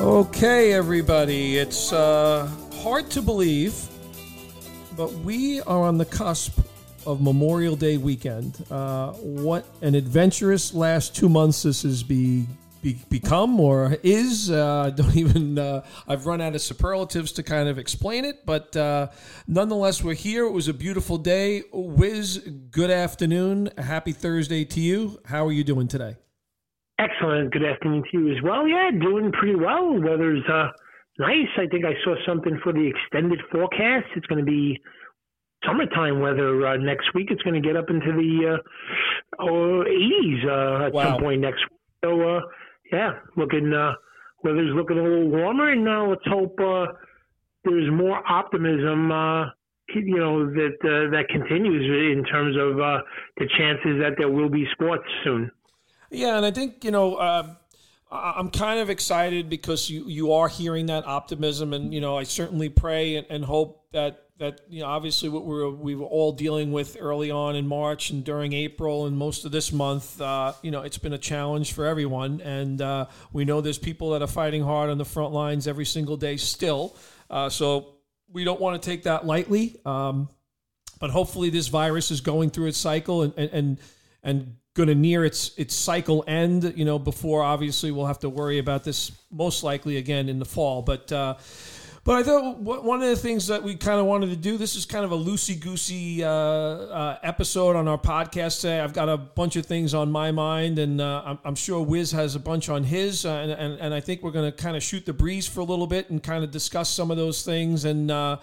Okay, everybody, it's uh, hard to believe, but we are on the cusp of Memorial Day weekend. Uh, what an adventurous last two months this has be, be become or is. Uh, don't even. Uh, I've run out of superlatives to kind of explain it, but uh, nonetheless, we're here. It was a beautiful day. Wiz, good afternoon. Happy Thursday to you. How are you doing today? Excellent. Good afternoon to you as well. Yeah, doing pretty well. Weather's uh, nice. I think I saw something for the extended forecast. It's going to be summertime weather uh, next week. It's going to get up into the uh, oh, 80s uh, at Wow. some point next week. So, uh, yeah, looking uh, weather's looking a little warmer, and uh, let's hope uh, there's more optimism. Uh, you know that uh, that continues in terms of uh, the chances that there will be sports soon. Yeah, and I think you know uh, I'm kind of excited because you you are hearing that optimism, and you know I certainly pray and, and hope that that you know obviously what we were we were all dealing with early on in March and during April and most of this month, uh, you know it's been a challenge for everyone, and uh, we know there's people that are fighting hard on the front lines every single day still. Uh, so we don't want to take that lightly. Um, but hopefully this virus is going through its cycle and and and, and going to near its its cycle end you know before obviously we'll have to worry about this most likely again in the fall but uh but I thought one of the things that we kind of wanted to do, this is kind of a loosey goosey uh, uh, episode on our podcast today. I've got a bunch of things on my mind, and uh, I'm, I'm sure Wiz has a bunch on his. Uh, and, and, and I think we're going to kind of shoot the breeze for a little bit and kind of discuss some of those things. And, uh,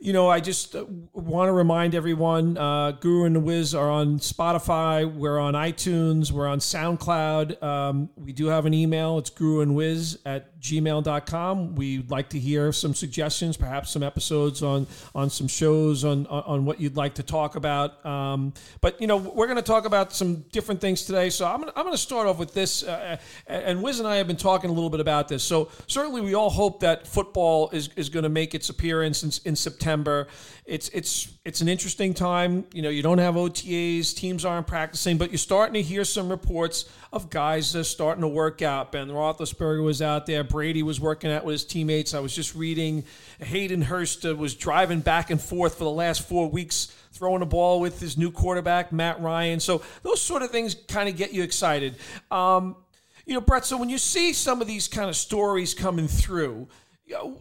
you know, I just want to remind everyone uh, Guru and the Wiz are on Spotify. We're on iTunes. We're on SoundCloud. Um, we do have an email. It's Guru and Wiz at gmail.com. We'd like to hear some suggestions, perhaps some episodes on, on some shows on, on, what you'd like to talk about. Um, but, you know, we're going to talk about some different things today. So I'm going to, start off with this. Uh, and Wiz and I have been talking a little bit about this. So certainly we all hope that football is, is going to make its appearance in, in September. It's it's it's an interesting time. You know, you don't have OTAs, teams aren't practicing, but you're starting to hear some reports of guys that are starting to work out. Ben Roethlisberger was out there. Brady was working out with his teammates. I was just reading Hayden Hurst was driving back and forth for the last four weeks, throwing a ball with his new quarterback Matt Ryan. So those sort of things kind of get you excited. Um, you know, Brett. So when you see some of these kind of stories coming through, you know,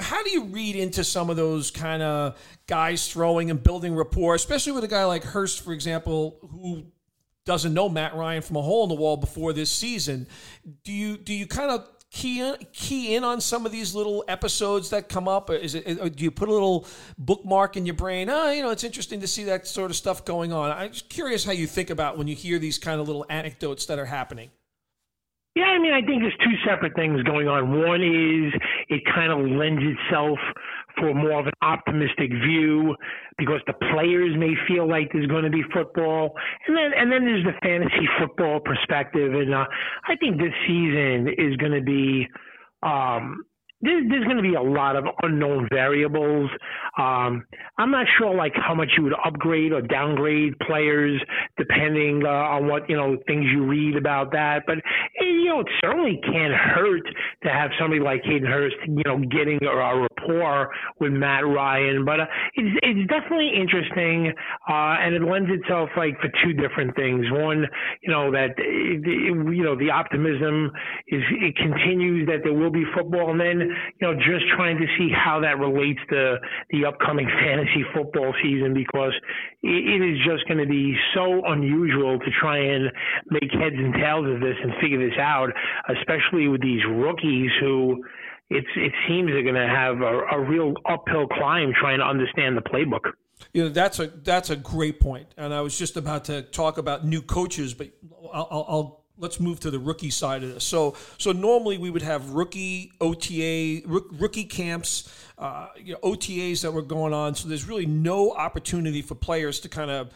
how do you read into some of those kind of guys throwing and building rapport, especially with a guy like Hurst, for example, who doesn't know Matt Ryan from a hole in the wall before this season? Do you do you kind of key in, key in on some of these little episodes that come up? Is it or do you put a little bookmark in your brain? Oh, you know, it's interesting to see that sort of stuff going on. I'm just curious how you think about when you hear these kind of little anecdotes that are happening. Yeah, I mean, I think there's two separate things going on. One is it kind of lends itself for more of an optimistic view because the players may feel like there's going to be football, and then and then there's the fantasy football perspective, and uh, I think this season is going to be. Um, there's, there's going to be a lot of unknown variables. Um, I'm not sure like how much you would upgrade or downgrade players depending uh, on what you know things you read about that. But eh, you know, it certainly can't hurt to have somebody like Hayden Hurst, you know, getting a, a rapport with Matt Ryan. But uh, it's it's definitely interesting, uh, and it lends itself like for two different things. One, you know, that eh, the- you know the optimism is it continues that there will be football, and then you know just trying to see how that relates to the upcoming fantasy football season because it, it is just going to be so unusual to try and make heads and tails of this and figure this out, especially with these rookies who. It's, it seems they're going to have a, a real uphill climb trying to understand the playbook. You know, that's a that's a great point, and I was just about to talk about new coaches, but I'll, I'll, I'll let's move to the rookie side of this. So, so normally we would have rookie OTA, rook- rookie camps, uh, you know, OTAs that were going on. So there's really no opportunity for players to kind of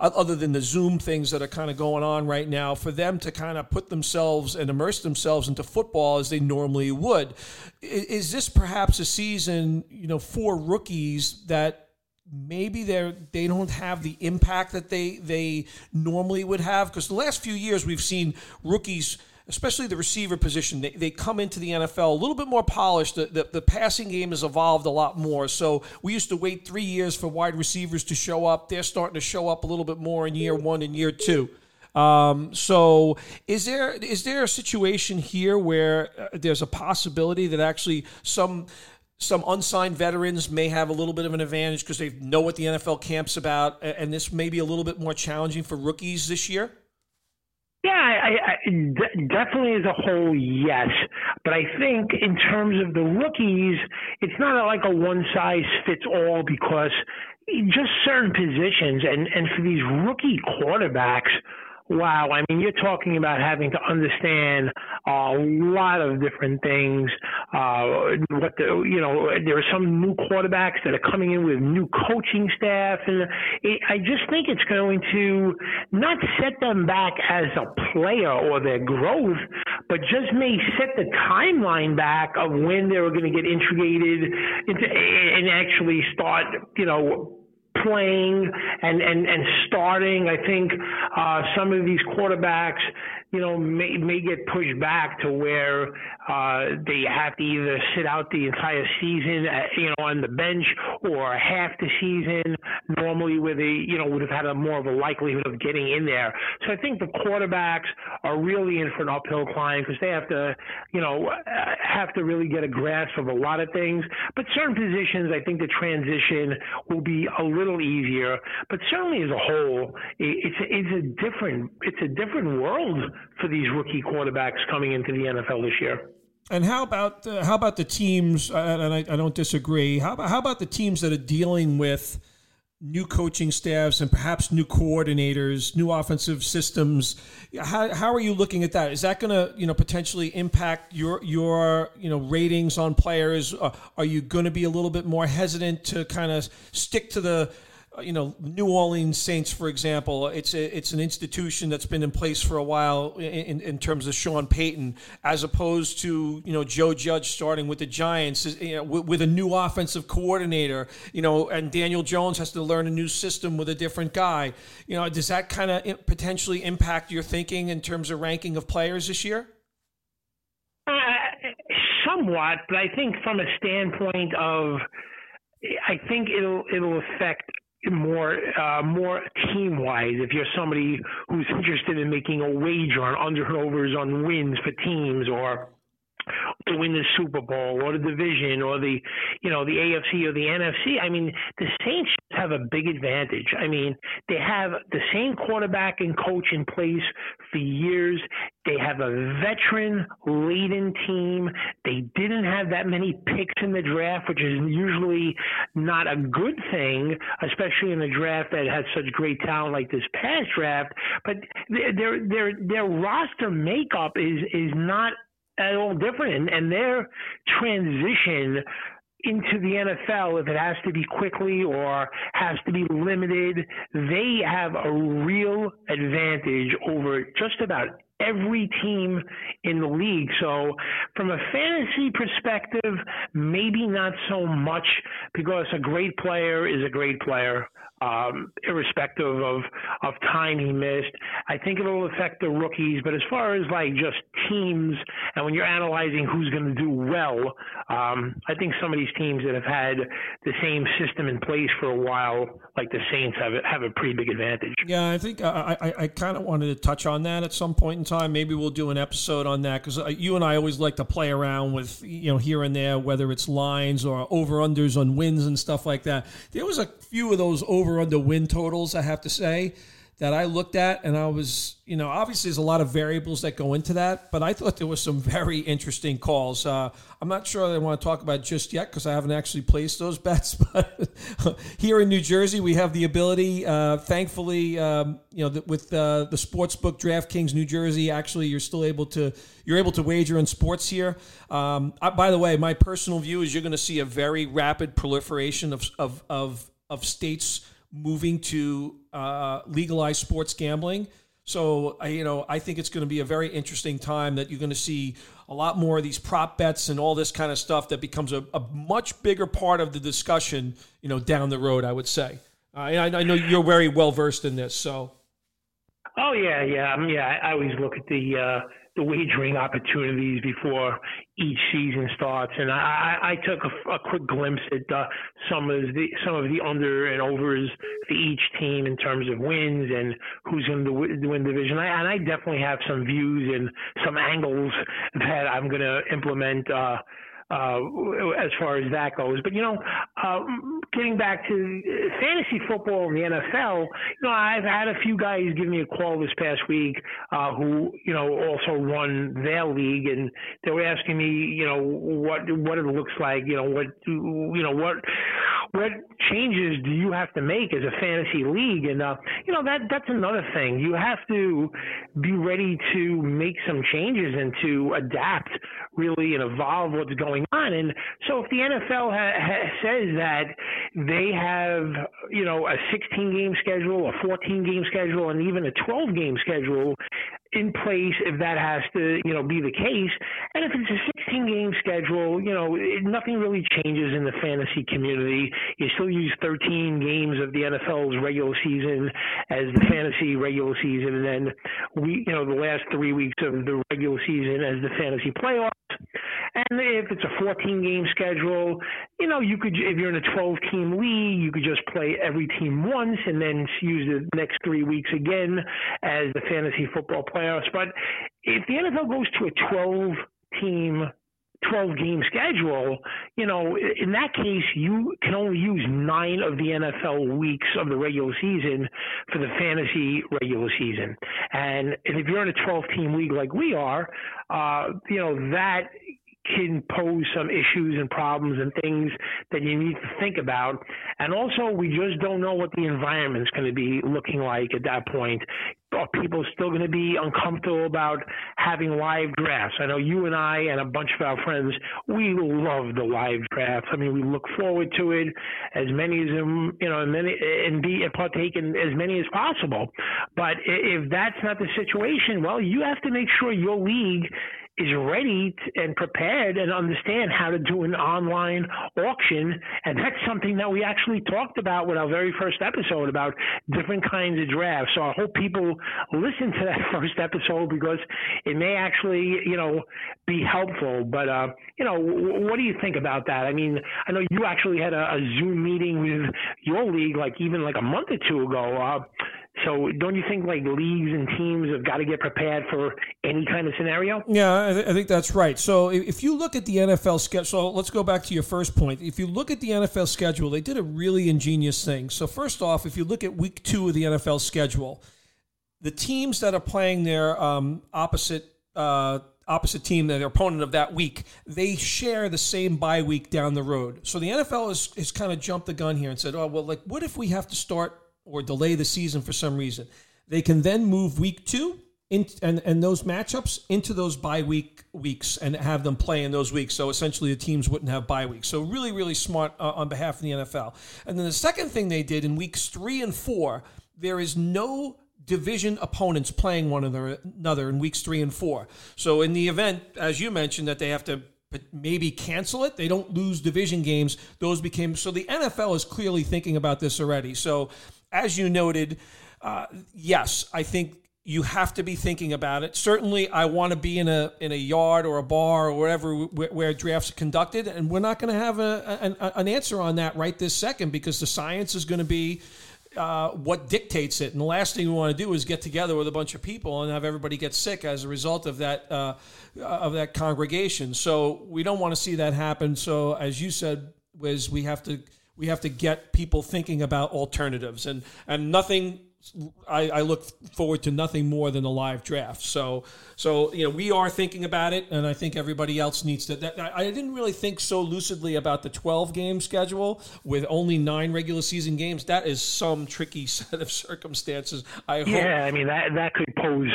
other than the Zoom things that are kind of going on right now, for them to kind of put themselves and immerse themselves into football as they normally would. Is this perhaps a season, you know, for rookies that maybe they're they don't have the impact that they they normally would have? Because the last few years we've seen rookies. especially the receiver position, they, they come into the NFL a little bit more polished. The, the, the, passing game has evolved a lot more. So we used to wait three years for wide receivers to show up. They're starting to show up a little bit more in year one and year two. Um, so is there is there a situation here where uh, there's a possibility that actually some some unsigned veterans may have a little bit of an advantage because they know what the NFL camp's about, and this may be a little bit more challenging for rookies this year? Yeah, I, I, definitely as a whole, yes. But I think in terms of the rookies, it's not like a one size fits all because just certain positions and, and for these rookie quarterbacks, Wow, I mean, you're talking about having to understand a lot of different things. Uh, what the, you know, there are some new quarterbacks that are coming in with new coaching staff, and it, I just think it's going to not set them back as a player or their growth, but just may set the timeline back of when they were going to get integrated into and actually start, you know playing and, and, and starting. I think uh, some of these quarterbacks you know, may, may get pushed back to where uh, they have to either sit out the entire season, at, uh, you know, on the bench or half the season. Normally, where they, you know, would have had a more of a likelihood of getting in there. So I think the quarterbacks are really in for an uphill climb because they have to, you know, uh, have to really get a grasp of a lot of things. But certain positions, I think the transition will be a little easier. But certainly, as a whole, it's it's a different it's a different world for these rookie quarterbacks coming into the NFL this year. And how about uh, how about the teams? Uh, and I, I, don't disagree. How about how about the teams that are dealing with new coaching staffs and perhaps new coordinators, new offensive systems? How, how are you looking at that? Is that going to you know potentially impact your your you know ratings on players? Uh, are you going to be a little bit more hesitant to kind of stick to the you know, New Orleans Saints, for example, it's a, it's an institution that's been in place for a while in, in terms of Sean Payton, as opposed to you know Joe Judge starting with the Giants, you know, with, with, a new offensive coordinator, you know, and Daniel Jones has to learn a new system with a different guy. You know, does that kind of potentially impact your thinking in terms of ranking of players this year? Uh, somewhat, but I think from a standpoint of I think it'll it'll affect more uh, more team wise. If you're somebody who's interested in making a wager on under and overs on wins for teams or to win the Super Bowl or the division or the you know the AFC or the NFC. I mean, the Saints have a big advantage. I mean, they have the same quarterback and coach in place for years. Have a veteran laden team. They didn't have that many picks in the draft, which is usually not a good thing, especially in a draft that has such great talent like this past draft. But their their their roster makeup is is not at all different. And, and their transition into the NFL, if it has to be quickly or has to be limited, they have a real advantage over just about every team in the league. So, from a fantasy perspective, maybe not so much because a great player is a great player um, irrespective of of time he missed. I think it'll affect the rookies, but as far as like just teams and when you're analyzing who's going to do well, um, I think some of these teams that have had the same system in place for a while, like the Saints, have have a pretty big advantage. Yeah, I think I I, I kind of wanted to touch on that at some point in time. Maybe we'll do an episode on that because uh, you and I always like to play around with you know here and there, whether it's lines or over unders on wins and stuff like that. There was a few of those over over under win totals, I have to say, that I looked at, and I was, you know, obviously there's a lot of variables that go into that, but I thought there was some very interesting calls. Uh, I'm not sure I want to talk about just yet because I haven't actually placed those bets, but here in New Jersey, we have the ability, uh, thankfully, um, you know, with uh, the sportsbook DraftKings New Jersey, actually, you're still able to you're able to wager in sports here. Um, I, by the way, my personal view is you're going to see a very rapid proliferation of of of, of states moving to uh, legalize sports gambling. So, I, you know, I think it's going to be a very interesting time that you're going to see a lot more of these prop bets and all this kind of stuff that becomes a, a much bigger part of the discussion, you know, down the road, I would say. Uh, I, I know you're very well versed in this, so. Oh yeah, yeah, um, yeah. I always look at the uh, the wagering opportunities before each season starts, and I, I took a, a quick glimpse at uh, some of the some of the under and overs for each team in terms of wins and who's going to win division. I, and I definitely have some views and some angles that I'm going to implement. Uh, uh, as far as that goes. But you know, uh, getting back to fantasy football in the NFL, you know, I've had a few guys give me a call this past week uh, who you know also run their league, and they were asking me, you know, what what it looks like, you know, what you know what what changes do you have to make as a fantasy league? And uh, you know that that's another thing. You have to be ready to make some changes and to adapt really and evolve what's going on. And so if the NFL ha- ha- says that they have you know a 16 game schedule, a 14 game schedule, and even a 12 game schedule, in place if that has to, you know, be the case. And if it's a 16 game schedule, you know, it, nothing really changes in the fantasy community. You still use 13 games of the NFL's regular season as the fantasy regular season, and then we, you know, the last three weeks of the regular season as the fantasy playoffs. And if it's a 14 game schedule, you know, you could, if you're in a 12 team league, you could just play every team once and then use the next three weeks again as the fantasy football playoffs. But if the NFL goes to a 12 team 12 game schedule, you know, in that case, you can only use nine of the NFL weeks of the regular season for the fantasy regular season. And if you're in a 12 team league like we are, uh, you know, that can pose some issues and problems and things that you need to think about. And also, we just don't know what the environment's going to be looking like at that point. Are people still going to be uncomfortable about having live drafts? I know you and I and a bunch of our friends, we love the live drafts. I mean, we look forward to it as many as them, you know, many and be and partake in as many as possible. But if that's not the situation, well, you have to make sure your league is ready and prepared and understand how to do an online auction. And that's something that we actually talked about with our very first episode about different kinds of drafts. So I hope people listen to that first episode because it may actually, you know, be helpful. But, uh, you know, what do you think about that? I mean, I know you actually had a, a Zoom meeting with your league like even like a month or two ago. Uh, so don't you think like leagues and teams have got to get prepared for any kind of scenario? Yeah, I, th- I think that's right. So if you look at the NFL schedule, so let's go back to your first point. If you look at the NFL schedule, they did a really ingenious thing. So first off, if you look at week two of the NFL schedule, the teams that are playing their um, opposite uh, opposite team, their opponent of that week, they share the same bye week down the road. So the NFL has, has kind of jumped the gun here and said, oh, well, like, what if we have to start or delay the season for some reason. They can then move week two in, and, and those matchups into those bye week weeks and have them play in those weeks. So essentially, the teams wouldn't have bye weeks. So really, really smart uh, on behalf of the NFL. And then the second thing they did in weeks three and four, there is no division opponents playing one another in weeks three and four. So in the event, as you mentioned, that they have to maybe cancel it, they don't lose division games. Those became so the NFL is clearly thinking about this already. So as you noted, uh, yes, I think you have to be thinking about it. Certainly, I want to be in a in a yard or a bar or wherever where, where drafts are conducted, and we're not going to have a, a, an answer on that right this second because the science is going to be uh, what dictates it. And the last thing we want to do is get together with a bunch of people and have everybody get sick as a result of that uh, of that congregation. So we don't want to see that happen. So as you said, was we have to we have to get people thinking about alternatives and and nothing I, I, look forward to nothing more than a live draft. So, so you know, we are thinking about it, and I think everybody else needs to. That, I didn't really think so lucidly about the 12 game schedule with only nine regular season games. That is some tricky set of circumstances. I hope. Yeah, I mean that that could pose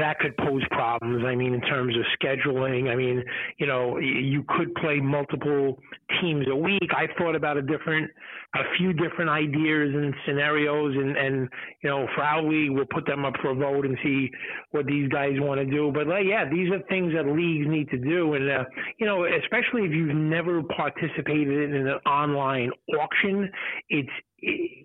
that could pose problems. I mean, in terms of scheduling. I mean, you know, you could play multiple teams a week. I thought about a different a few different ideas and scenarios and and you know for our league we'll put them up for a vote and see what these guys want to do but like, yeah these are things that leagues need to do and uh, you know especially if you've never participated in an online auction it's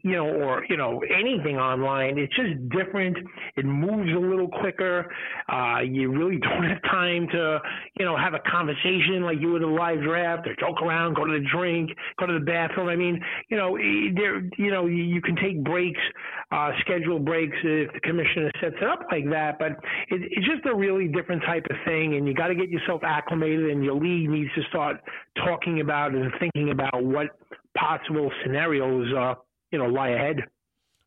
you know, or you know, anything online. It's just different. It moves a little quicker. Uh, you really don't have time to, you know, have a conversation like you would a live draft, or joke around, go to the drink, go to the bathroom. I mean, you know, there, you know, you can take breaks, uh, schedule breaks if the commissioner sets it up like that. But it, it's just a really different type of thing, and you got to get yourself acclimated, and your league needs to start talking about and thinking about what possible scenarios uh, you know lie ahead.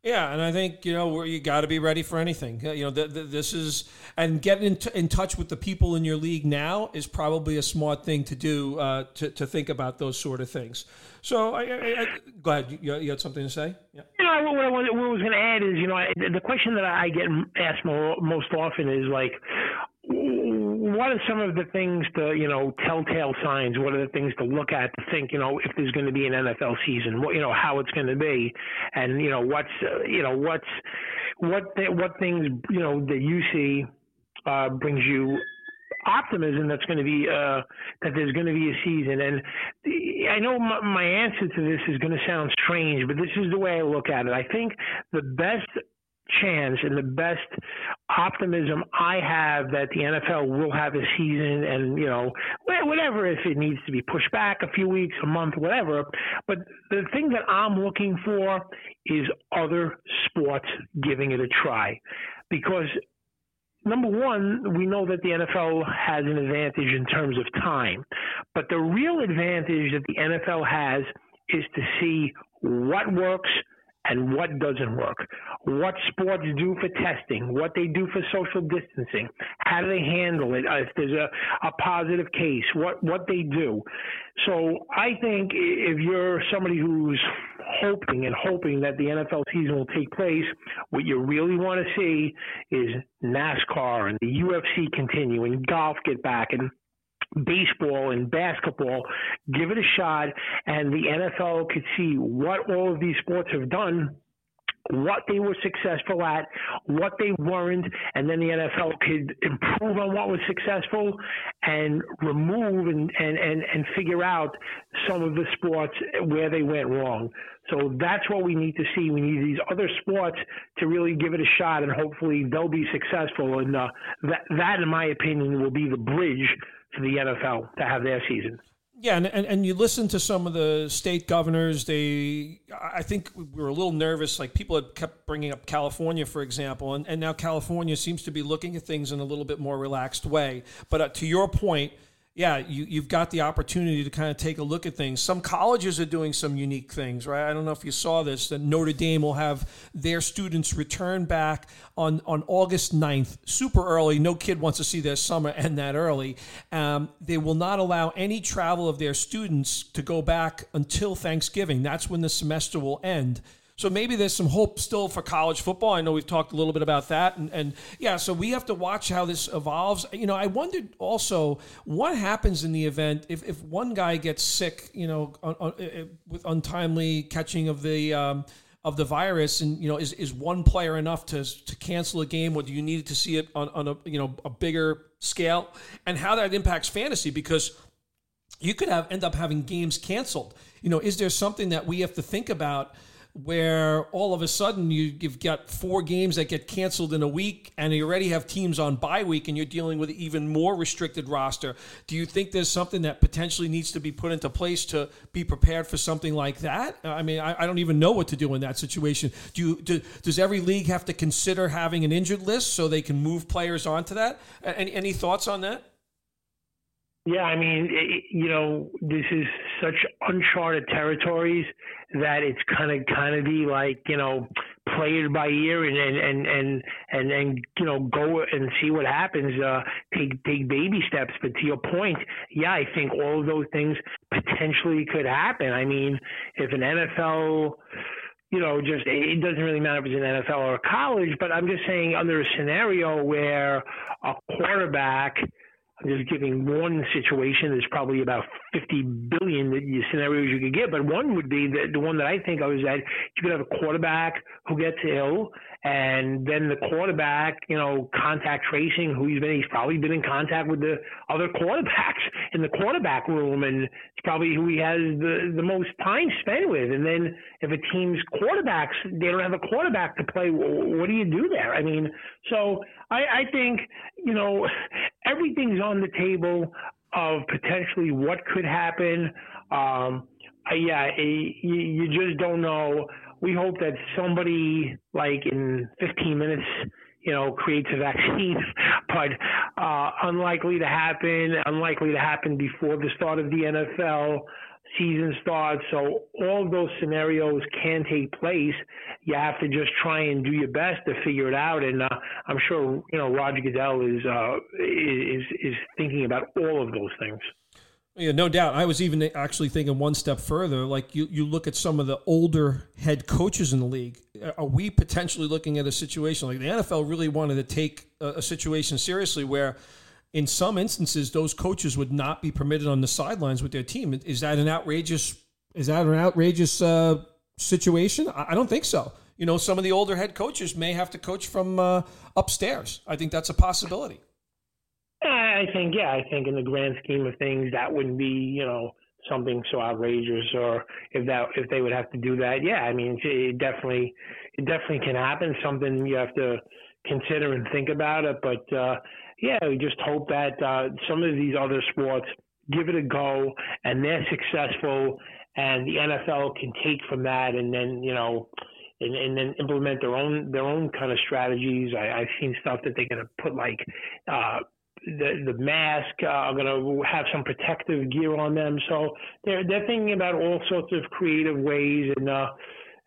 Yeah, and I think you know you got to be ready for anything. You know, th- th- this is and getting in, t- in, touch with the people in your league now is probably a smart thing to do uh, to to think about those sort of things. So, I, I, I, go ahead. You, you, had something to say? Yeah. You know, what I, what I was going to add is, you know, the question that I get asked more, most often is like, what are some of the things to you know telltale signs? What are the things to look at to think you know if there's going to be an NFL season? What you know how it's going to be, and you know what's uh, you know what's what th- what things you know that you see uh, brings you optimism that's going to be uh, that there's going to be a season. And I know my, my answer to this is going to sound strange, but this is the way I look at it. I think the best chance and the best optimism I have that the NFL will have a season and, you know, whatever, if it needs to be pushed back a few weeks, a month, whatever. But the thing that I'm looking for is other sports giving it a try. Because number one, we know that the NFL has an advantage in terms of time. But the real advantage that the NFL has is to see what works – and what doesn't work, what sports do for testing, what they do for social distancing, how do they handle it, if there's a, a positive case, what, what they do. So I think if you're somebody who's hoping and hoping that the NFL season will take place, what you really want to see is NASCAR and the UFC continue and golf get back and baseball and basketball, give it a shot, and the NFL could see what all of these sports have done what they were successful at, what they weren't, and then the NFL could improve on what was successful and remove and, and, and, and figure out some of the sports where they went wrong. So that's what we need to see. We need these other sports to really give it a shot, and hopefully they'll be successful. And uh, that, that, in my opinion, will be the bridge to the NFL to have their season. Yeah, and, and, and you listen to some of the state governors. They, I think we were a little nervous. Like people had kept bringing up California, for example, and, and now California seems to be looking at things in a little bit more relaxed way. But uh, to your point, yeah, you, you've got the opportunity to kind of take a look at things. Some colleges are doing some unique things, right? I don't know if you saw this, that Notre Dame will have their students return back on, on August 9th, super early. No kid wants to see their summer end that early. Um, they will not allow any travel of their students to go back until Thanksgiving. That's when the semester will end. So maybe there's some hope still for college football. I know we've talked a little bit about that, and, and yeah, so we have to watch how this evolves. You know, I wondered also what happens in the event if, if one guy gets sick, you know, on, on, with untimely catching of the. Um, of the virus, and you know, is, is one player enough to, to cancel a game, or do you need to see it on, on a you know a bigger scale, and how that impacts fantasy? Because you could have end up having games canceled. You know, is there something that we have to think about where all of a sudden you, have got four games that get canceled in a week and you already have teams on bye week and you're dealing with even more restricted roster. Do you think there's something that potentially needs to be put into place to be prepared for something like that? I mean, I, I don't even know what to do in that situation. Do you, do, does every league have to consider having an injured list so they can move players onto that? Any, any thoughts on that? Yeah, I mean, it, you know, this is such uncharted territories that it's kind of kind of be like, you know, play it by ear and and and and and, and you know go and see what happens. Uh, take take baby steps. But to your point, yeah, I think all of those things potentially could happen. I mean, if an NFL you know, just it doesn't really matter if it's an NFL or a college, but I'm just saying under a scenario where a quarterback I'm just giving one situation. There's probably about 50 billion scenarios you could get, but one would be the, the one that I think of is that you could have a quarterback who gets ill, and then the quarterback, you know, contact tracing who he's been. He's probably been in contact with the other quarterbacks in the quarterback room, and it's probably who he has the the most time spent with. And then if a team's quarterbacks they don't have a quarterback to play, what do you do there? I mean, so I, I think you know everything's on the table of potentially what could happen. Um, yeah, you, you just don't know. We hope that somebody like in 15 minutes you know, creates a vaccine, but uh, unlikely to happen, unlikely to happen before the start of the NFL season starts. So all those scenarios can take place. You have to just try and do your best to figure it out. And uh, I'm sure you know Roger Goodell is uh, is is thinking about all of those things. Yeah, no doubt. I was even actually thinking one step further. Like you, you look at some of the older head coaches in the league. Are we potentially looking at a situation like the NFL really wanted to take a, a situation seriously where, in some instances, those coaches would not be permitted on the sidelines with their team? Is that an outrageous? Is that an outrageous uh, situation? I, I don't think so. You know, some of the older head coaches may have to coach from uh, upstairs. I think that's a possibility. I think, yeah, I think in the grand scheme of things, that wouldn't be, you know, something so outrageous. Or if that, if they would have to do that, yeah, I mean, it definitely, it definitely can happen. Something you have to consider and think about it. But uh, yeah, we just hope that uh, some of these other sports give it a go and they're successful, and the NFL can take from that, and then you know. And, and, then implement their own their own kind of strategies. I, I've seen stuff that they're going to put like uh, the the mask uh, are going to have some protective gear on them. So they're they're thinking about all sorts of creative ways, and uh,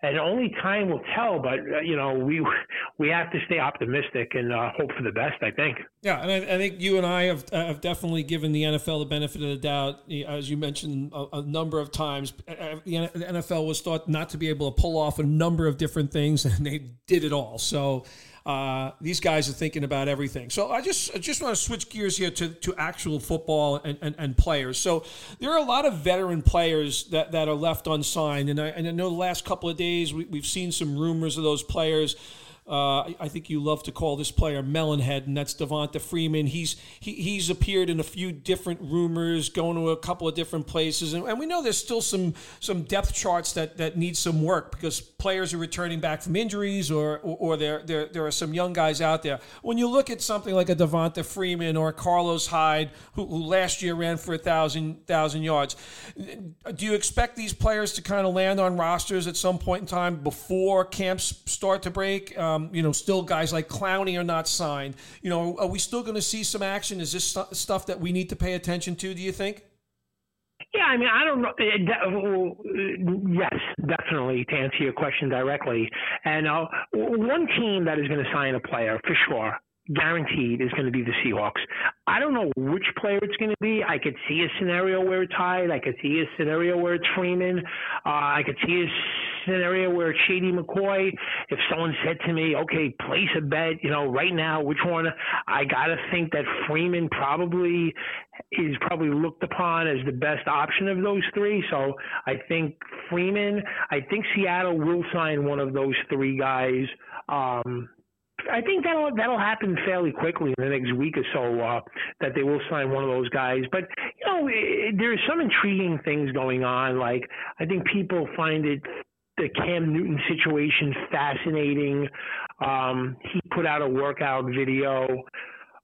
and only time will tell. But uh, you know, we we have to stay optimistic and uh, hope for the best. I think. Yeah, and I, I, think you and I have uh, have definitely given the NFL the benefit of the doubt, as you mentioned a, a number of times. Uh, uh, the NFL was thought not to be able to pull off a number of different things, and they did it all. So. Uh, these guys are thinking about everything. So I just I just want to switch gears here to, to actual football and, and, and, players. So there are a lot of veteran players that, that are left unsigned. And I, and I know the last couple of days we, we've seen some rumors of those players uh, I think you love to call this player Melonhead, and that's Devonta Freeman. He's he, he's appeared in a few different rumors, going to a couple of different places, and, and we know there's still some some depth charts that, that need some work because players are returning back from injuries, or or, or there, there there are some young guys out there. When you look at something like a Devonta Freeman or Carlos Hyde, who, who last year ran for a thousand thousand yards, do you expect these players to kind of land on rosters at some point in time before camps start to break? Um, um, you know, still guys like Clowney are not signed. You know, are we still going to see some action? Is this st- stuff that we need to pay attention to? Do you think? Yeah, I mean, I don't know. Yes, definitely. To answer your question directly, and uh, one team that is going to sign a player for sure guaranteed is going to be the Seahawks. I don't know which player it's going to be. I could see a scenario where it's Hyde. I could see a scenario where it's Freeman. Uh, I could see a scenario where it's Shady McCoy. If someone said to me, okay, place a bet, you know, right now, which one? I got to think that Freeman probably is probably looked upon as the best option of those three. So I think Freeman, I think Seattle will sign one of those three guys. Um, I think that'll that'll happen fairly quickly in the next week or so. Uh, that they will sign one of those guys, but you know it, there's some intriguing things going on. Like I think people find it the Cam Newton situation fascinating. Um, he put out a workout video,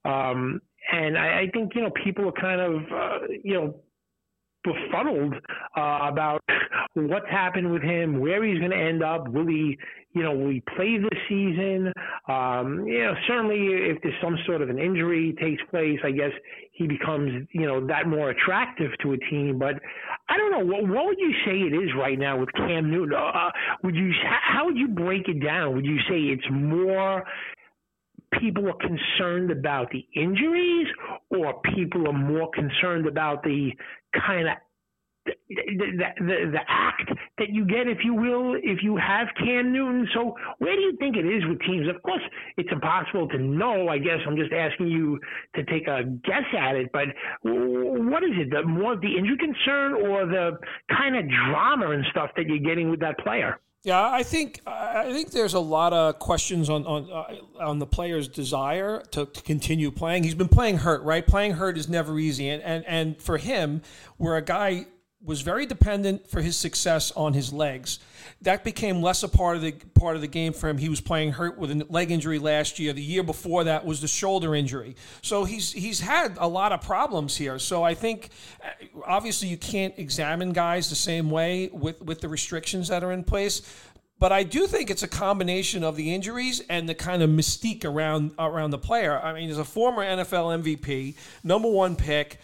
um, and I, I think you know people are kind of uh, you know befuddled uh, about what's happened with him, where he's going to end up. Will he, you know, will he play this season? Um, you know, certainly if there's some sort of an injury takes place, I guess he becomes, you know, that more attractive to a team. But I don't know. What, what would you say it is right now with Cam Newton? Uh, uh would you? How would you break it down? Would you say it's more? People are concerned about the injuries or people are more concerned about the kind of the, the, the, act that you get, if you will, if you have Cam Newton. So where do you think it is with teams? Of course, it's impossible to know. I guess I'm just asking you to take a guess at it. But what is it? The more the injury concern or the kind of drama and stuff that you're getting with that player? Yeah, I think I think there's a lot of questions on on uh, on the player's desire to, to, continue playing. He's been playing hurt, right? Playing hurt is never easy, and and and for him, where a guy was very dependent for his success on his legs. That became less a part of the part of the game for him. He was playing hurt with a leg injury last year. The year before that was the shoulder injury. So he's he's had a lot of problems here. So I think uh, obviously you can't examine guys the same way with with the restrictions that are in place. But I do think it's a combination of the injuries and the kind of mystique around around the player. I mean, as a former NFL MVP, number one pick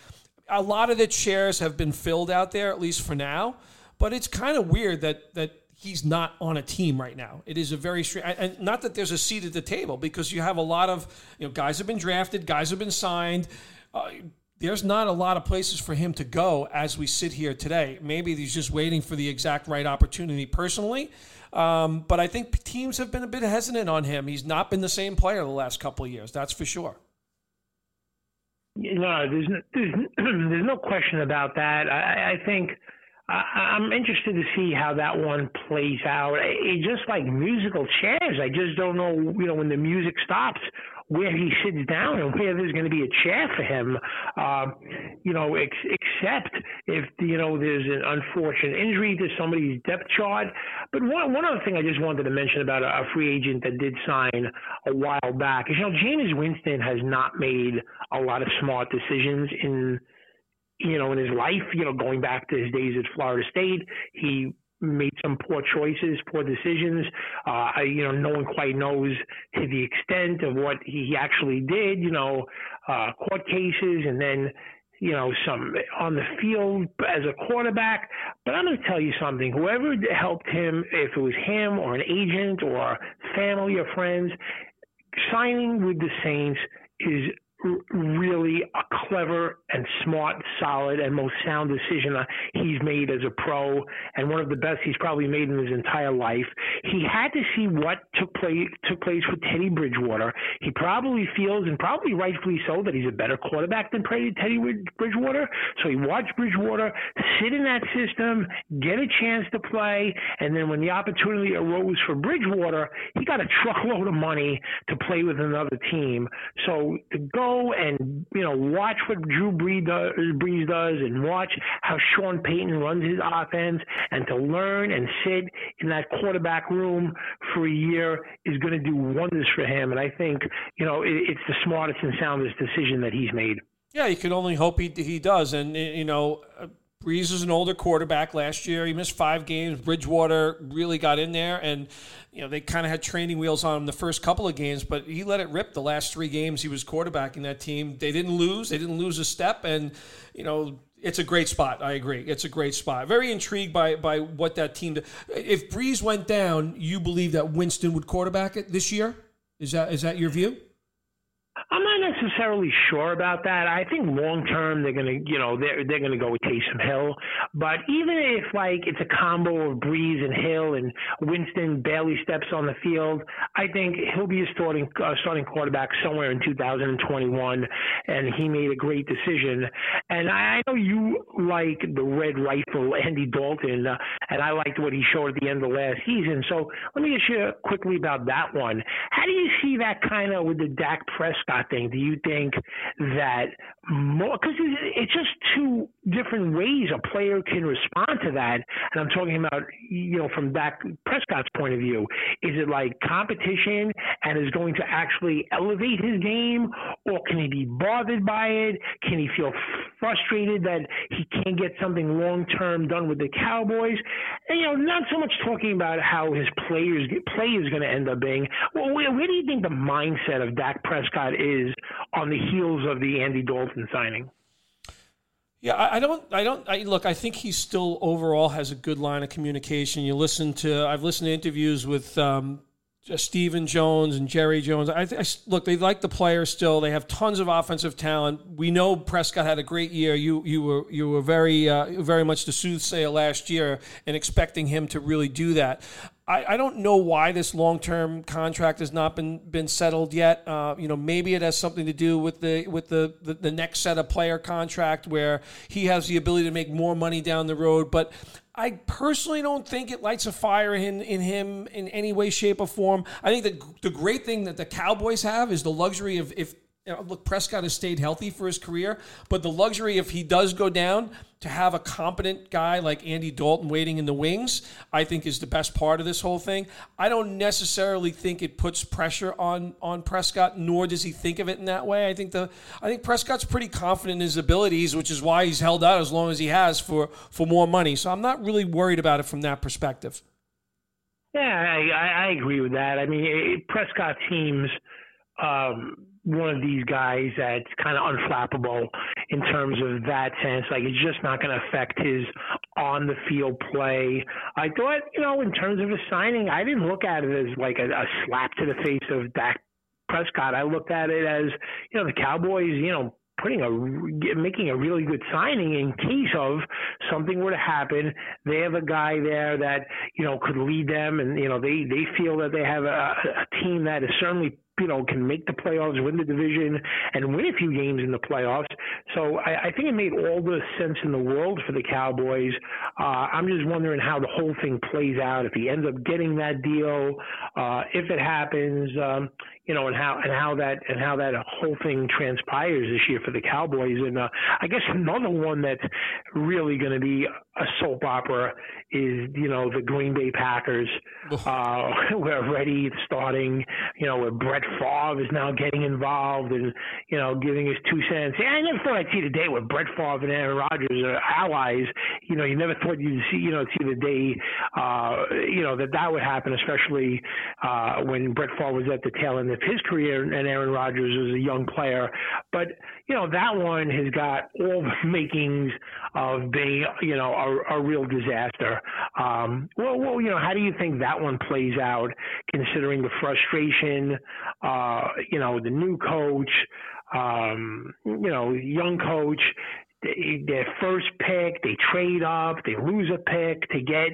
a lot of the chairs have been filled out there, at least for now. But it's kind of weird that that he's not on a team right now. It is a very strange, and not that there's a seat at the table because you have a lot of you know guys have been drafted, guys have been signed. Uh, there's not a lot of places for him to go as we sit here today. Maybe he's just waiting for the exact right opportunity personally. Um, but I think teams have been a bit hesitant on him. He's not been the same player the last couple of years. That's for sure. No, there's no, there's, there's no question about that. I, I think I, I'm interested to see how that one plays out. It, just like musical chairs, I just don't know. You know, when the music stops, where he sits down and where there's going to be a chair for him. Uh, you know, ex- except if you know there's an unfortunate injury to somebody's depth chart. But one one other thing I just wanted to mention about a, a free agent that did sign a while back is you know Jameis Winston has not made a lot of smart decisions in you know, in his life, you know, going back to his days at Florida State, he made some poor choices, poor decisions. Uh, I, you know, no one quite knows to the extent of what he actually did. You know, uh, court cases, and then you know some on the field as a quarterback. But I'm going to tell you something. Whoever helped him, if it was him or an agent or family or friends, signing with the Saints is really a clever and smart, solid, and most sound decision uh, he's made as a pro, and one of the best he's probably made in his entire life. He had to see what took place took place with Teddy Bridgewater. He probably feels, and probably rightfully so, that he's a better quarterback than Teddy Bridgewater. So he watched Bridgewater sit in that system, get a chance to play, and then when the opportunity arose for Bridgewater, he got a truckload of money to play with another team. So to go and you know watch what Drew Brees does, does and watch how Sean Payton runs his offense, and to learn and sit in that quarterback room for a year is going to do wonders for him. And I think you know it, it's the smartest and soundest decision that he's made. Yeah, you can only hope he he does, and you know. Brees is an older quarterback last year. He missed five games. Bridgewater really got in there, and you know they kind of had training wheels on him the first couple of games, but he let it rip the last three games he was quarterbacking that team. They didn't lose. They didn't lose a step, and you know it's a great spot. I agree. It's a great spot. Very intrigued by by what that team. Did. If Brees went down, you believe that Winston would quarterback it this year? Is that is that your view? I'm not necessarily sure about that. I think long term they're gonna, you know, they're they're gonna go with Taysom Hill. But even if like it's a combo of Brees and Hill and Winston barely steps on the field, I think he'll be a starting uh, starting quarterback somewhere in 2021. And he made a great decision. And I know you like the red rifle Andy Dalton, uh, and I liked what he showed at the end of last season. So let me ask you quickly about that one. How do you see that kind of with the Dak Prescott thing? Do you think that more because it's just two different ways a player can respond to that. And I'm talking about you know from Dak Prescott's point of view. Is it like competition and is going to actually elevate his game, or can he be bothered by it? Can he feel frustrated that he can't get something long term done with the Cowboys? And, you know, not so much talking about how his players play is going to end up being. Well, where, where do you think the mindset of Dak Prescott is on the heels of the Andy Dalton signing? Yeah, I don't. I don't. I, look, I think he still overall has a good line of communication. You listen to. I've listened to interviews with um, Stephen Jones and Jerry Jones. I, I, look, they like the players still. They have tons of offensive talent. We know Prescott had a great year. You you were you were very uh, very much the soothsayer last year and expecting him to really do that. I, I don't know why this long term contract has not been been settled yet. Uh, you know, maybe it has something to do with the with the, the the next set of player contract where he has the ability to make more money down the road. But I personally don't think it lights a fire in, in him in any way, shape, or form. I think that the great thing that the Cowboys have is the luxury of if you know, look, Prescott has stayed healthy for his career, but the luxury if he does go down to have a competent guy like Andy Dalton waiting in the wings, I think is the best part of this whole thing. I don't necessarily think it puts pressure on on Prescott, nor does he think of it in that way. I think the I think Prescott's pretty confident in his abilities, which is why he's held out as long as he has for for more money. So I'm not really worried about it from that perspective. Yeah, I, I agree with that. I mean, Prescott teams. um, one of these guys that's kind of unflappable in terms of that sense. Like it's just not going to affect his on the field play. I thought, you know, in terms of a signing, I didn't look at it as like a, a slap to the face of Dak Prescott. I looked at it as, you know, the Cowboys, you know, putting a making a really good signing in case of something were to happen. They have a guy there that you know could lead them, and you know they they feel that they have a, a team that is certainly you know, can make the playoffs, win the division, and win a few games in the playoffs. So I, I think it made all the sense in the world for the Cowboys. Uh, I'm just wondering how the whole thing plays out. If he ends up getting that deal, uh, if it happens, um, you know, and how and how that and how that whole thing transpires this year for the Cowboys. And uh, I guess another one that's really going to be a soap opera is you know the Green Bay Packers. uh, we're already starting, you know, where Brett Favre is now getting involved and you know giving his two cents. Yeah, I never thought I'd see the day where Brett Favre and Aaron Rodgers are allies. You know, you never thought you'd see you know see the day, uh, you know, that that would happen, especially uh, when Brett Favre was at the tail end of his career and Aaron Rodgers was a young player. But you know that one has got all the makings of being you know a, a real disaster. Um, well, well, you know, how do you think that one plays out, considering the frustration? Uh, you know, the new coach. Um, you know, young coach their first pick, they trade up, they lose a pick to get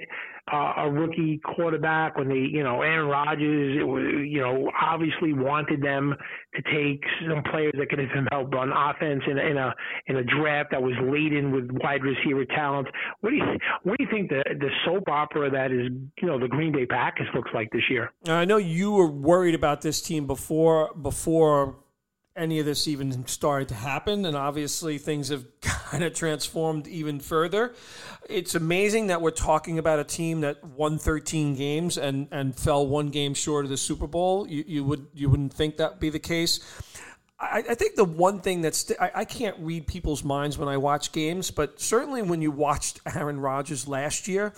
uh, a rookie quarterback when they, you know, Aaron Rodgers, was, you know, obviously wanted them to take some players that could have helped on offense in in a in a draft that was laden with wide receiver talent. What do you what do you think the the soap opera that is, you know, the Green Bay Packers looks like this year? I know you were worried about this team before before any of this even started to happen. And obviously, things have kind of transformed even further. It's amazing that we're talking about a team that won 13 games and, and fell one game short of the Super Bowl. You, you would you wouldn't think that be the case. I, I think the one thing that's I, I can't read people's minds when I watch games, but certainly when you watched Aaron Rodgers last year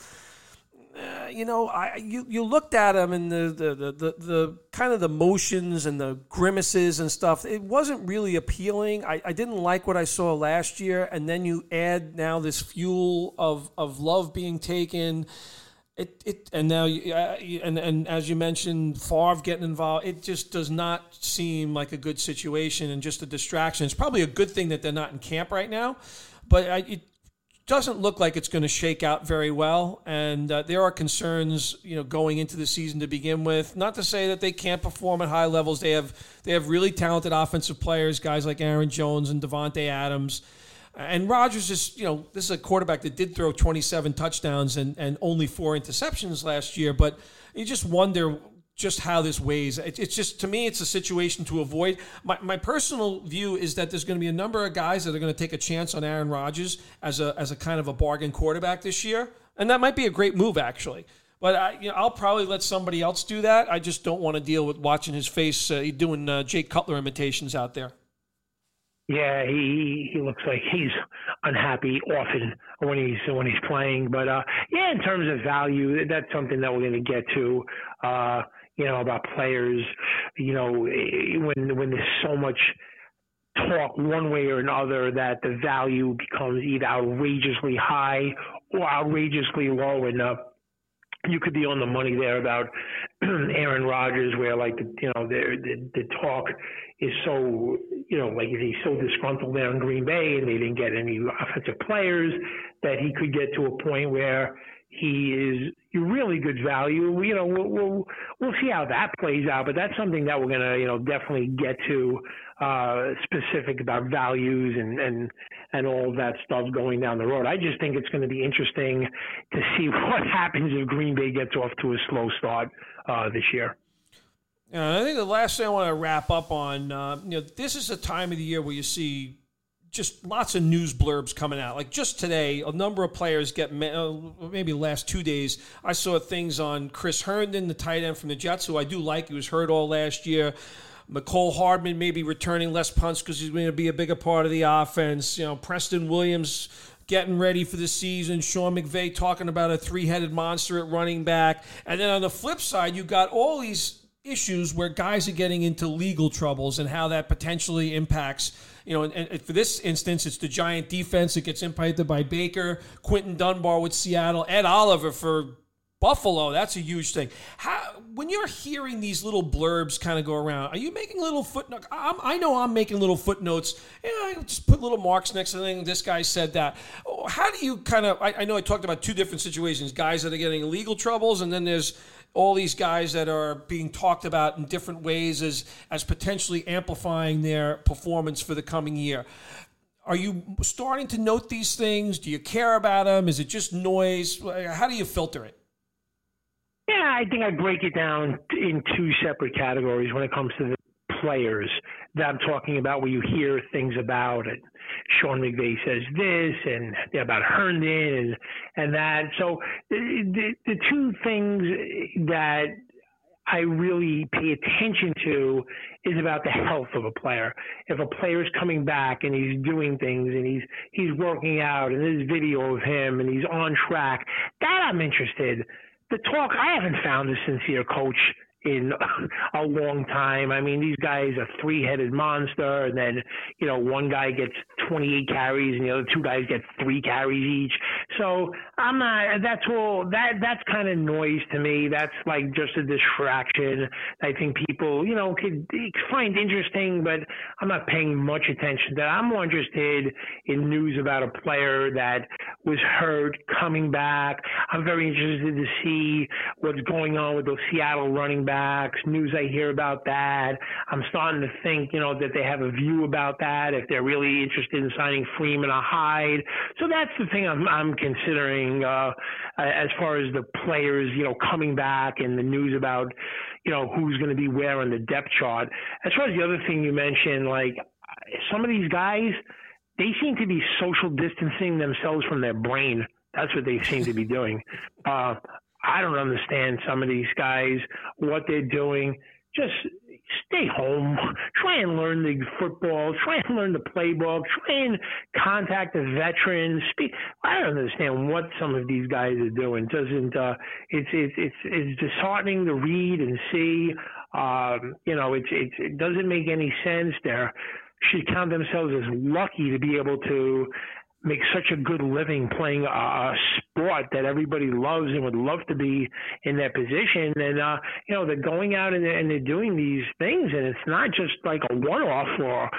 uh, you know, I you, you looked at him and the, the, the, the, the kind of the motions and the grimaces and stuff. It wasn't really appealing. I, I didn't like what I saw last year, and then you add now this fuel of of love being taken. It, it and now you, uh, and and as you mentioned, Favre getting involved. It just does not seem like a good situation and just a distraction. It's probably a good thing that they're not in camp right now, but I, it doesn't look like it's going to shake out very well, and uh, there are concerns, you know, going into the season to begin with. Not to say that they can't perform at high levels. They have they have really talented offensive players, guys like Aaron Jones and Davante Adams. And Rodgers is, you know, this is a quarterback that did throw 27 touchdowns and, and only four interceptions last year. But you just wonder just how this weighs. It's just to me, it's a situation to avoid. My, my personal view is that there's going to be a number of guys that are going to take a chance on Aaron Rodgers as a as a kind of a bargain quarterback this year, and that might be a great move actually. But I, you know, I'll probably let somebody else do that. I just don't want to deal with watching his face uh, doing uh, Jay Cutler imitations out there. Yeah, he he looks like he's unhappy often when he's when he's playing. But uh, yeah, in terms of value, that's something that we're going to get to. Uh, you know, about players, you know, when when there's so much talk one way or another that the value becomes either outrageously high or outrageously low and uh, you could be on the money there about Aaron Rodgers, where like the, you know the, the the talk is so you know like he's so disgruntled there in Green Bay and they didn't get any offensive players that he could get to a point where he is really good value. You know, we'll, we'll we'll see how that plays out, but that's something that we're gonna you know definitely get to uh, specific about values and and and all that stuff going down the road. I just think it's going to be interesting to see what happens if Green Bay gets off to a slow start uh, this year. Yeah, I think the last thing I want to wrap up on, uh, you know, this is a time of the year where you see just lots of news blurbs coming out. Like just today, a number of players get uh, maybe last two days. I saw things on Chris Herndon, the tight end from the Jets, who I do like. He was hurt all last year. Mecole Hardman maybe returning less punts because he's going to be a bigger part of the offense. You know, Preston Williams getting ready for the season. Sean McVay talking about a three-headed monster at running back. And then on the flip side, you got all these issues where guys are getting into legal troubles and how that potentially impacts you know, and, and, for this instance, it's the Giant defense that gets impacted by Baker, Quinton Dunbar with Seattle, Ed Oliver for Buffalo. That's a huge thing. How, when you're hearing these little blurbs kind of go around, are you making little footnotes? i know I'm making little footnotes. Know, I just put little marks next to the thing. This guy said that. How do you kind of? I, I know I talked about two different situations: guys that are getting legal troubles, and then there's all these guys that are being talked about in different ways as as potentially amplifying their performance for the coming year. Are you starting to note these things? Do you care about them? Is it just noise? How do you filter it? Yeah, I think I break it down in two separate categories when it comes to the players that I'm talking about where you hear things about it. Sean McVay says this and about Herndon and and that. So the the two things that I really pay attention to is about the health of a player. If a player is coming back and he's doing things and he's he's working out and there's video of him and he's on track, that I'm interested. The talk I haven't found a sincere coach in a long time. I mean, these guys are three-headed monster, and then you know one guy gets 28 carries, and the other two guys get three carries each. So I'm not. That's all. That that's kind of noise to me. That's like just a distraction. I think people, you know, could find interesting, but I'm not paying much attention to that. I'm more interested in news about a player that was hurt coming back. I'm very interested to see what's going on with those Seattle running backs, news I hear about that. I'm starting to think, you know, that they have a view about that if they're really interested in signing Freeman or Hyde. So that's the thing I'm, I'm considering uh, as far as the players, you know, coming back and the news about, you know, who's going to be where on the depth chart. As far as the other thing you mentioned, like some of these guys, they seem to be social distancing themselves from their brain. That's what they seem to be doing. Uh, I don't understand some of these guys, what they're doing. Just stay home, try and learn the football, try and learn the playbook, try and contact the veterans. Speak. I don't understand what some of these guys are doing. Doesn't uh, it's it's it's it's disheartening to read and see. Um, you know, it's, it's it doesn't make any sense. There should count themselves as lucky to be able to make such a good living playing a, sport that everybody loves and would love to be in that position. And, uh, you know, they're going out and and they're doing these things, and it's not just like a one off or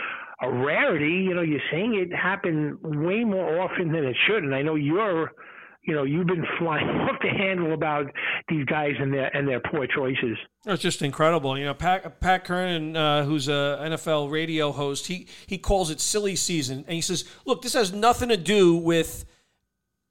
a rarity. You know, you're seeing it happen way more often than it should. And I know you're you know, you've been flying off the handle about these guys and their and their poor choices. It's just incredible. You know, Pat, Pat Kirwan, uh, who's a NFL radio host, he he calls it silly season, and he says, "Look, this has nothing to do with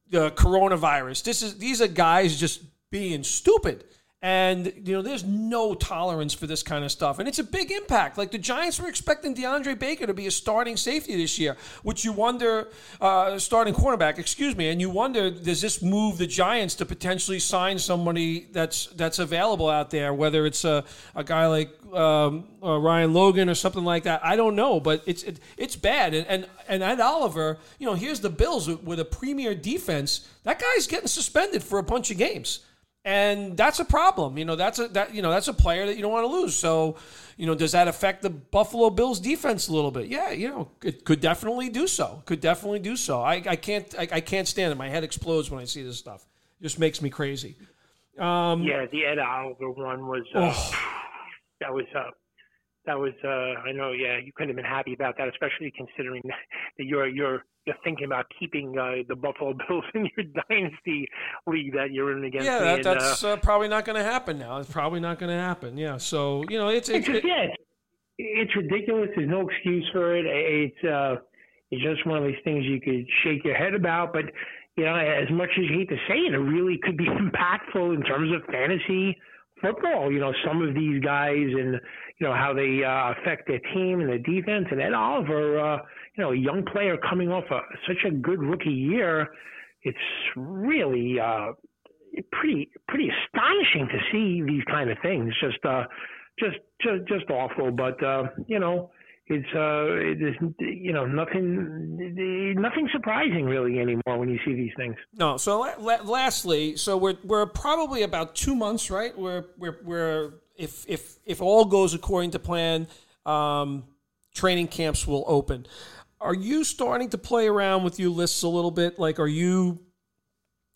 the coronavirus. This is these are guys just being stupid." And, you know, there's no tolerance for this kind of stuff. And it's a big impact. Like the Giants were expecting DeAndre Baker to be a starting safety this year, which you wonder, uh, starting cornerback, excuse me, and you wonder, does this move the Giants to potentially sign somebody that's that's available out there, whether it's a, a guy like um, uh, Ryan Logan or something like that? I don't know, but it's it, it's bad. And, and, and Ed Oliver, you know, here's the Bills with, with a premier defense. That guy's getting suspended for a bunch of games and that's a problem. You know, that's a that you know that's a player that you don't want to lose. So, you know, does that affect the Buffalo Bills defense a little bit? Yeah, you know, it could definitely do so. Could definitely do so. I, I can't I, I can't stand it. My head explodes when I see this stuff. It just makes me crazy. Um, yeah, the Ed Oliver one was uh, oh. that was uh, that was uh, I know. Yeah, you couldn't have been happy about that, especially considering that you're you're you're thinking about keeping uh, the Buffalo Bills in your dynasty league that you're in against. Yeah, that, and, that's uh, probably not going to happen now. It's probably not going to happen. Yeah, so you know, it's it's, it's yeah, it's, it's ridiculous. There's no excuse for it. It's uh, it's just one of these things you could shake your head about, but you know, as much as you hate to say it, it really could be impactful in terms of fantasy football. You know, some of these guys and you know how they uh, affect their team and their defense. And Ed Oliver, uh, you know, a young player coming off a, such a good rookie year, it's really uh, pretty pretty astonishing to see these kind of things. Just uh, just just just awful. But uh, you know it's uh there's you know nothing nothing surprising really anymore when you see these things. No so la- lastly so we're we're probably about two months right? We're we're, we're if if if all goes according to plan um, training camps will open. Are you starting to play around with your lists a little bit? Like are you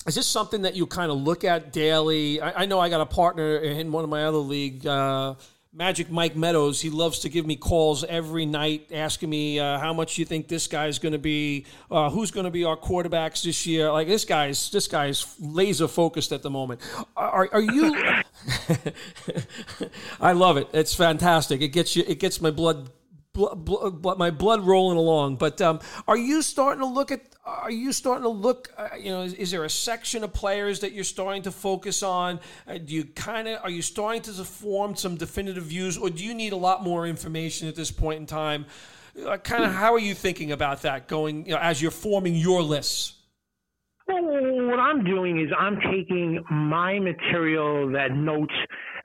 is this something that you kind of look at daily? I, I know i got a partner in one of my other league uh, Magic Mike Meadows, he loves to give me calls every night asking me uh, how much you think this guy's going to be, uh, who's going to be our quarterbacks this year. Like this guy's this guy's laser focused at the moment. Are, are you? I love it. It's fantastic. It gets you. It gets my blood blood, blood, my blood rolling along. But um, are you starting to look at? Are you starting to look? Uh, you know, is, is, there a section of players that you're starting to focus on? Uh, do you kind of are you starting to form some definitive views, or do you need a lot more information at this point in time? Uh, kind of how are you thinking about that going you know, as you're forming your lists? Well, what I'm doing is I'm taking my material that notes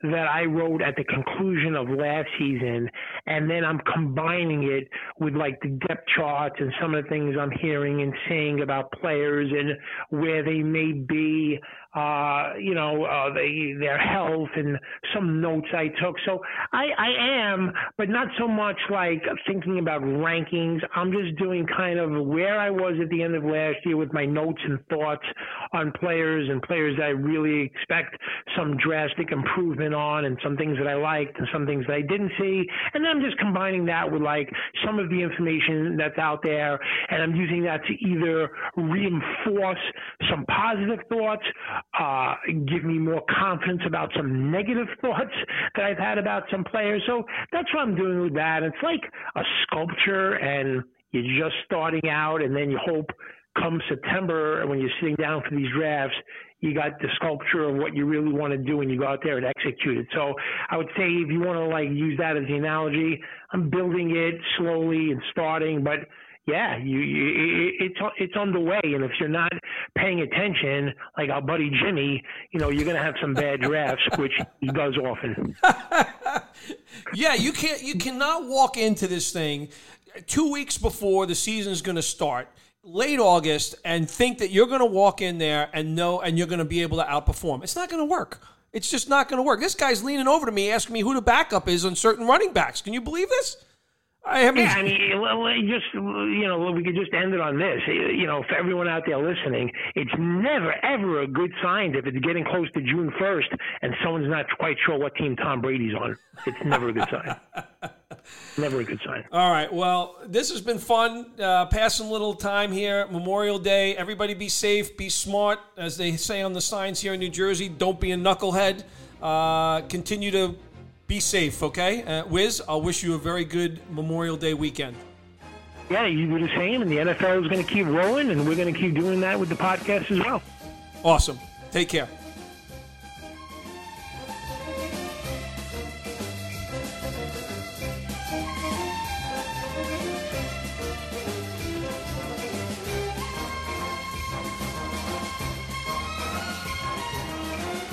that I wrote at the conclusion of last season, and then I'm combining it with like the depth charts and some of the things I'm hearing and seeing about players and where they may be uh, you know, uh, their health and some notes I took. So I, I am, but not so much like thinking about rankings. I'm just doing kind of where I was at the end of last year with my notes and thoughts on players and players that I really expect some drastic improvement on and some things that I liked and some things that I didn't see. And then I'm just combining that with like some of the information that's out there. And I'm using that to either reinforce some positive thoughts uh, give me more confidence about some negative thoughts that I've had about some players. So that's what I'm doing with that. It's like a sculpture, and you're just starting out, and then you hope come September when you're sitting down for these drafts, you got the sculpture of what you really want to do and you go out there and execute it. So I would say if you want to like use that as the analogy, I'm building it slowly and starting, but yeah, you, you it's it's underway, and if you're not paying attention, like our buddy Jimmy, you know, you're to have some bad drafts, which he does often. yeah, you can't you cannot walk into this thing two weeks before the season is to start late August and think that you're going to walk in there and know and you're going to be able to outperform. It's not going to work. It's just not going to work. This guy's leaning over to me asking me who the backup is on certain running backs. Can you believe this? I mean, yeah, I mean, just you know, we could just end it on this. You know, for everyone out there listening, it's never ever a good sign if it's getting close to June first and someone's not quite sure what team Tom Brady's on. It's never a good sign. never a good sign. All right. Well, this has been fun. Uh, passing a little time here. Memorial Day. Everybody, be safe. Be smart, as they say on the signs here in New Jersey. Don't be a knucklehead. Uh, continue to be safe, okay? Uh, Wiz, I'll wish you a very good Memorial Day weekend. Yeah, you do the same, and the NFL is going to keep rolling, and we're going to keep doing that with the podcast as well. Awesome. Take care.